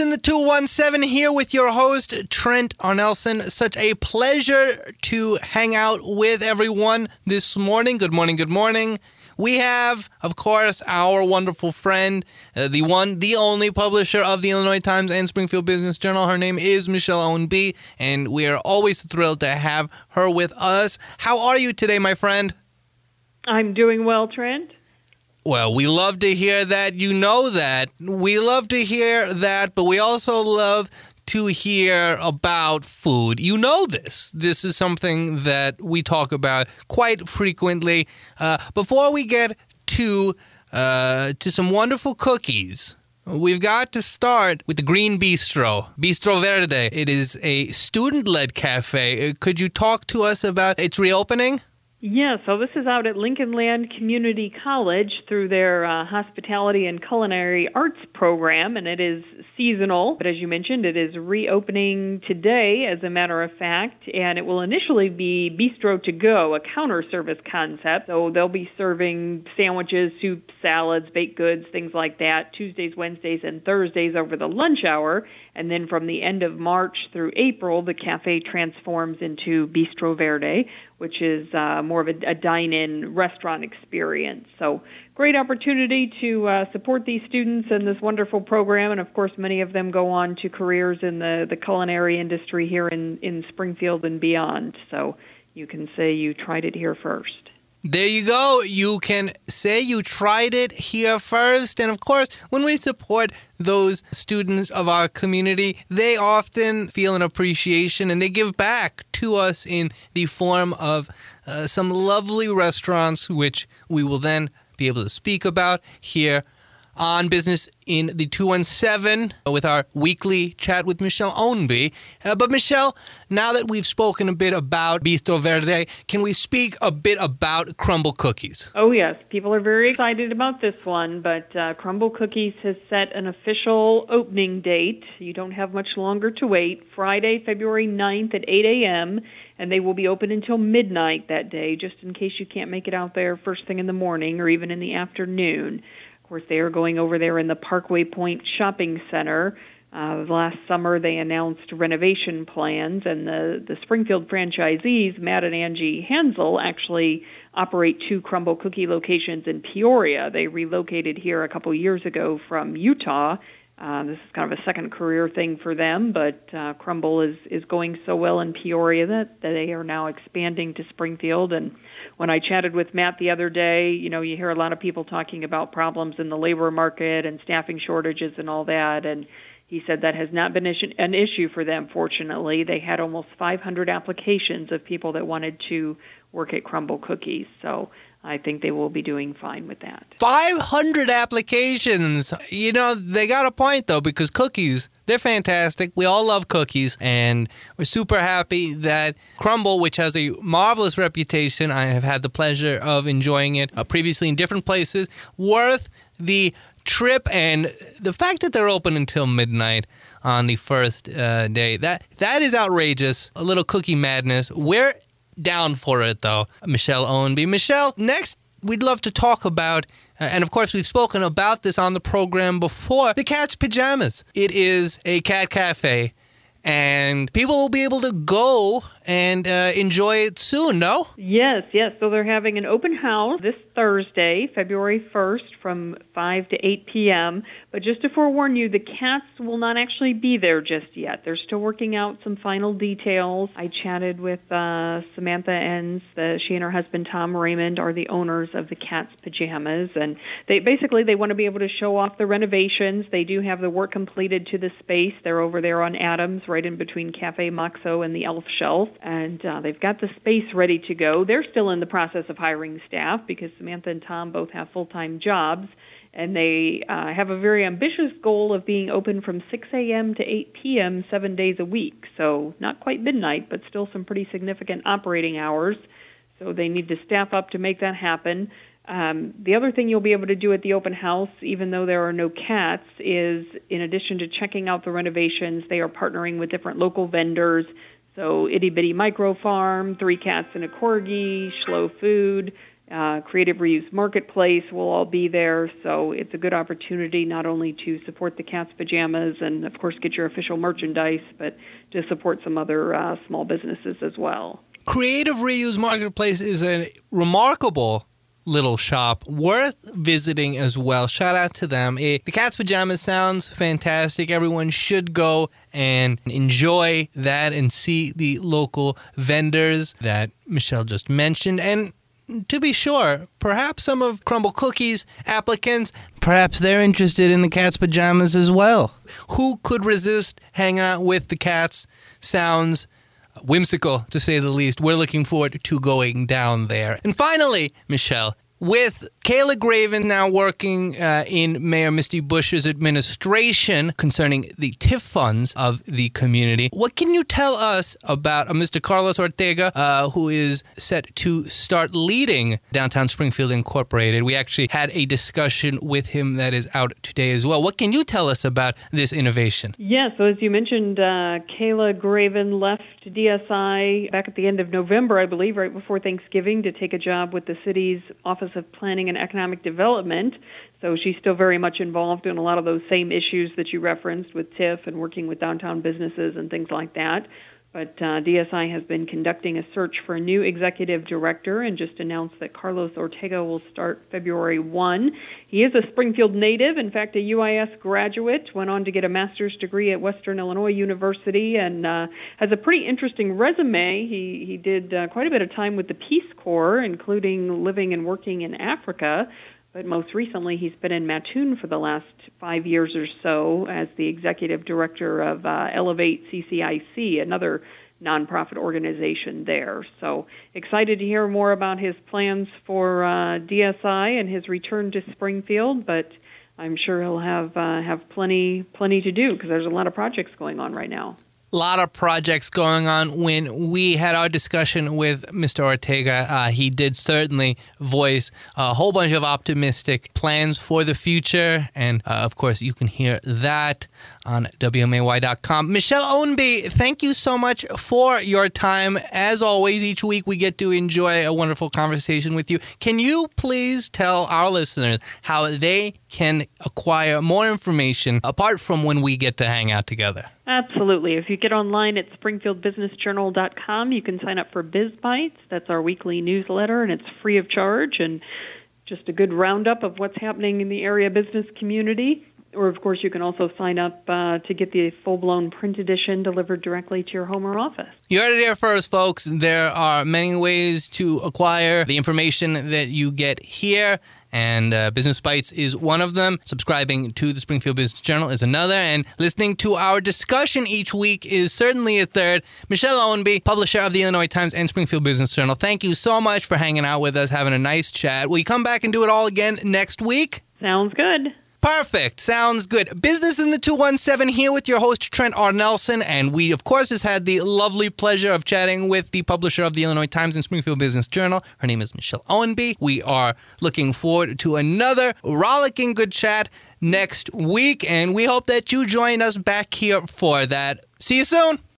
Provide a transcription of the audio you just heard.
In the 217 here with your host, Trent R. Nelson. Such a pleasure to hang out with everyone this morning. Good morning, good morning. We have, of course, our wonderful friend, uh, the one, the only publisher of the Illinois Times and Springfield Business Journal. Her name is Michelle Ownbey, and we are always thrilled to have her with us. How are you today, my friend? I'm doing well, Trent. Well, we love to hear that. You know that. We love to hear that, but we also love to hear about food. You know this. This is something that we talk about quite frequently. Uh, before we get to uh, to some wonderful cookies, we've got to start with the Green Bistro, Bistro Verde. It is a student-led cafe. Uh, could you talk to us about its reopening? Yeah, so this is out at Lincoln Land Community College through their uh, hospitality and culinary arts program, and it is seasonal. But as you mentioned, it is reopening today, as a matter of fact, and it will initially be bistro to go, a counter service concept. So they'll be serving sandwiches, soups, salads, baked goods, things like that, Tuesdays, Wednesdays, and Thursdays over the lunch hour. And then from the end of March through April, the cafe transforms into Bistro Verde, which is uh, more of a, a dine-in restaurant experience. So great opportunity to uh, support these students in this wonderful program, and of course, many of them go on to careers in the, the culinary industry here in, in Springfield and beyond. So you can say you tried it here first. There you go. You can say you tried it here first. And of course, when we support those students of our community, they often feel an appreciation and they give back to us in the form of uh, some lovely restaurants, which we will then be able to speak about here on business in the 217 with our weekly chat with Michelle Ownbey. Uh, but, Michelle, now that we've spoken a bit about Bistro Verde, can we speak a bit about Crumbl Cookies? Oh, yes. People are very excited about this one, but uh, Crumbl Cookies has set an official opening date. You don't have much longer to wait. Friday, February 9th at 8 a.m., and they will be open until midnight that day, just in case you can't make it out there first thing in the morning or even in the afternoon. Course, they are going over there in the Parkway Pointe Shopping Center. Uh, last summer, they announced renovation plans, and the, the Springfield franchisees, Matt and Angie Hansel, actually operate two Crumbl Cookie locations in Peoria. They relocated here a couple years ago from Utah. Uh, this is kind of a second career thing for them, but uh, Crumbl is is going so well in Peoria that, that they are now expanding to Springfield and when I chatted with Matt the other day, you know, you hear a lot of people talking about problems in the labor market and staffing shortages and all that. And he said that has not been an issue for them, fortunately. They had almost 500 applications of people that wanted to work at Crumbl Cookies. So I think they will be doing fine with that. 500 applications. You know, they got a point though because cookies, they're fantastic. We all love cookies and we're super happy that Crumbl, which has a marvelous reputation, I have had the pleasure of enjoying it uh, previously in different places, worth the trip and the fact that they're open until midnight on the first uh, day that that is outrageous a little cookie madness we're down for it, though, Michelle Ownbey. Michelle, next, we'd love to talk about, Uh, and of course, we've spoken about this on the program before the cat's pajamas. It is a cat cafe and people will be able to go and uh, enjoy it soon, no? Yes, yes. So they're having an open house this Thursday, February 1st, from 5 to 8 p.m. But just to forewarn you, the cats will not actually be there just yet. They're still working out some final details. I chatted with uh, Samantha Enns. The, she and her husband Tom Raymond are the owners of the Cat's Pajamas, and they basically they want to be able to show off the renovations. They do have the work completed to the space. They're over there on Adams, right in between Cafe Moxo and the Elf Shelf and uh, they've got the space ready to go. They're still in the process of hiring staff because Samantha and Tom both have full time jobs, and they uh, have a very ambitious goal of being open from 6 a.m. to 8 p.m. seven days a week. So not quite midnight, but still some pretty significant operating hours. So they need to staff up to make that happen. Um, the other thing you'll be able to do at the open house, even though there are no cats, is in addition to checking out the renovations, they are partnering with different local vendors so Itty Bitty Micro Farm, Three Cats and a Corgi, Slow Food, uh, Creative Reuse Marketplace will all be there. So it's a good opportunity not only to support the Cat's Pajamas and, of course, get your official merchandise, but to support some other uh, small businesses as well. Creative Reuse Marketplace is a remarkable little shop worth visiting as well. Shout out to them. It, the Cat's Pajamas sounds fantastic. Everyone should go and enjoy that and see the local vendors that Michelle just mentioned. And to be sure, perhaps some of Crumbl Cookies applicants, perhaps they're interested in the cat's pajamas as well. Who could resist hanging out with the cats? Sounds whimsical to say the least. We're looking forward to going down there. And finally, Michelle, with Kayla Graven now working uh, in Mayor Misty Buscher's administration concerning the TIF funds of the community, what can you tell us about uh, Mr. Carlos Ortega, uh, who is set to start leading Downtown Springfield Incorporated? We actually had a discussion with him that is out today as well. What can you tell us about this innovation? Yeah, so as you mentioned, uh, Kayla Graven left DSI back at the end of November, I believe, right before Thanksgiving, to take a job with the city's Office of Planning and Economic Development. So she's still very much involved in a lot of those same issues that you referenced with TIF and working with downtown businesses and things like that. But uh, DSI has been conducting a search for a new executive director and just announced that Carlos Ortega will start February 1. He is a Springfield native, in fact, a UIS graduate, went on to get a master's degree at Western Illinois University, and uh, has a pretty interesting resume. He, he did uh, quite a bit of time with the Peace Corps, including living and working in Africa. But most recently, he's been in Mattoon for the last five years or so as the executive director of uh, Elevate CCIC, another nonprofit organization there. So excited to hear more about his plans for uh, DSI and his return to Springfield, but I'm sure he'll have uh, have plenty plenty to do because there's a lot of projects going on right now lot of projects going on. When we had our discussion with Mr. Ortega, uh, he did certainly voice a whole bunch of optimistic plans for the future. And uh, of course, you can hear that on WMAY.com. Michelle Ownbey, thank you so much for your time. As always, each week we get to enjoy a wonderful conversation with you. Can you please tell our listeners how they can acquire more information apart from when we get to hang out together? Absolutely. If you get online at springfieldbusinessjournal.com, you can sign up for Biz Bites. That's our weekly newsletter, and it's free of charge and just a good roundup of what's happening in the area business community. Or, of course, you can also sign up uh, to get the full blown print edition delivered directly to your home or office. You heard it here first, folks. There are many ways to acquire the information that you get here and uh, Business Bites is one of them. Subscribing to the Springfield Business Journal is another, and listening to our discussion each week is certainly a third. Michelle Ownbey, publisher of the Illinois Times and Springfield Business Journal, thank you so much for hanging out with us, having a nice chat. Will you come back and do it all again next week? Sounds good. Perfect. Sounds good. Business in the 217 here with your host, Trent R. Nelson. And we, of course, just had the lovely pleasure of chatting with the publisher of the Illinois Times and Springfield Business Journal. Her name is Michelle Ownbey. We are looking forward to another rollicking good chat next week. And we hope that you join us back here for that. See you soon.